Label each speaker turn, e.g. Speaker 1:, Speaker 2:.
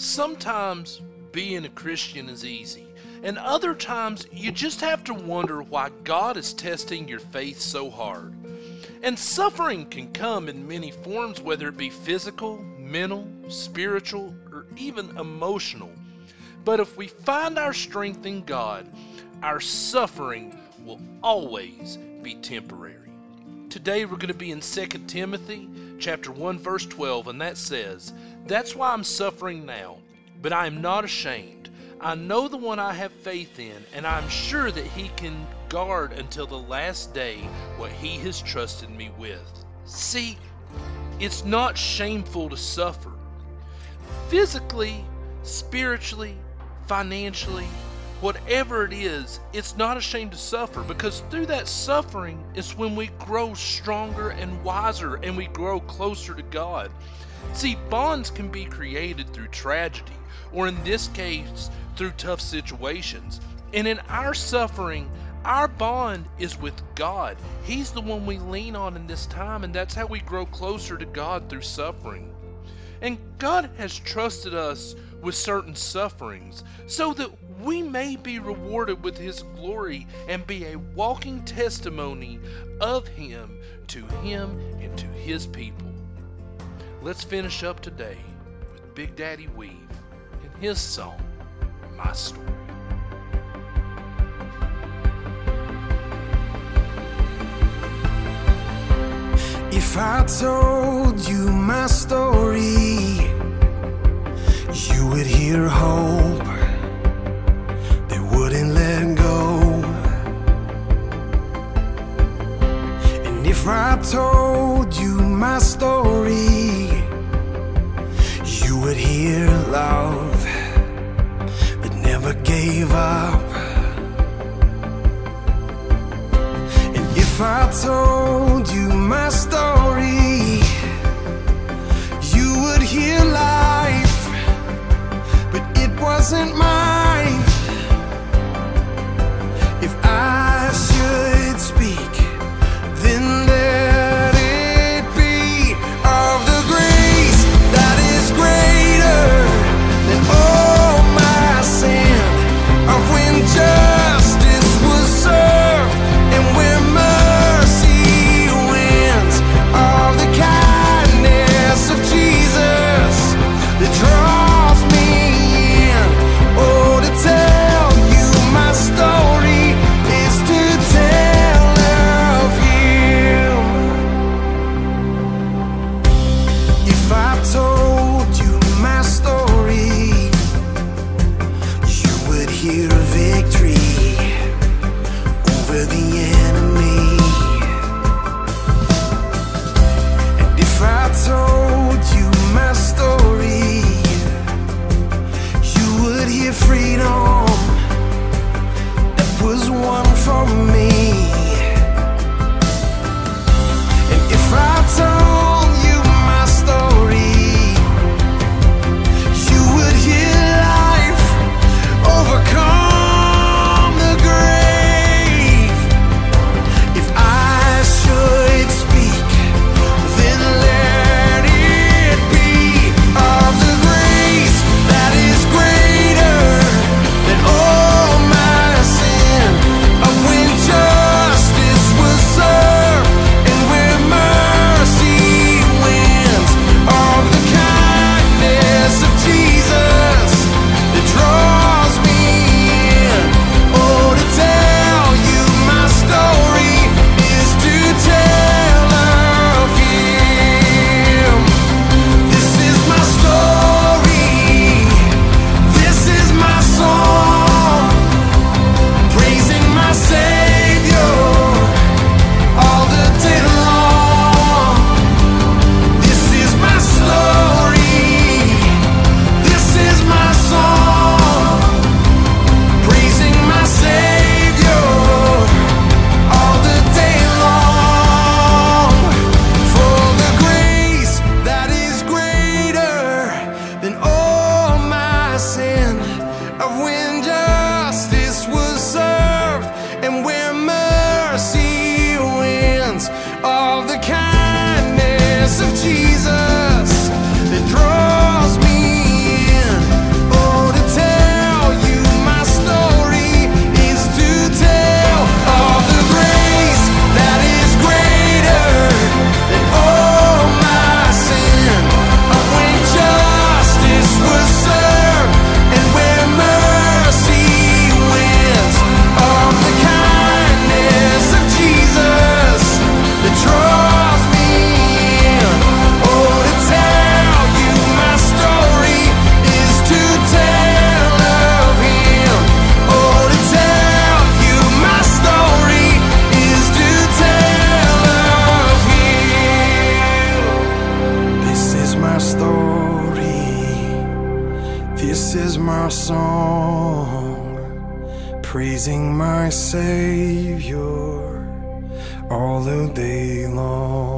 Speaker 1: Sometimes being a Christian is easy, and other times you just have to wonder why God is testing your faith so hard. And suffering can come in many forms, whether it be physical, mental, spiritual, or even emotional. But if we find our strength in God, our suffering will always be temporary. Today we're going to be in 2 Timothy chapter 1 verse 12 and that says, "That's why I'm suffering now, but I am not ashamed. I know the one I have faith in, and I am sure that he can guard until the last day what he has trusted me with." See, it's not shameful to suffer. Physically, spiritually, financially, whatever it is, it's not a shame to suffer because through that suffering is when we grow stronger and wiser and we grow closer to God. See, bonds can be created through tragedy, or in this case, through tough situations. And in our suffering, our bond is with God. He's the one we lean on in this time, and that's how we grow closer to God through suffering. And God has trusted us with certain sufferings so that we may be rewarded with His glory and be a walking testimony of Him to Him and to His people. Let's finish up today with Big Daddy Weave and his song, My Story.
Speaker 2: If I told you my story, you would hear hope I told you my story, you would hear love that never gave up. And if I told This is my song, praising my Savior all the day long.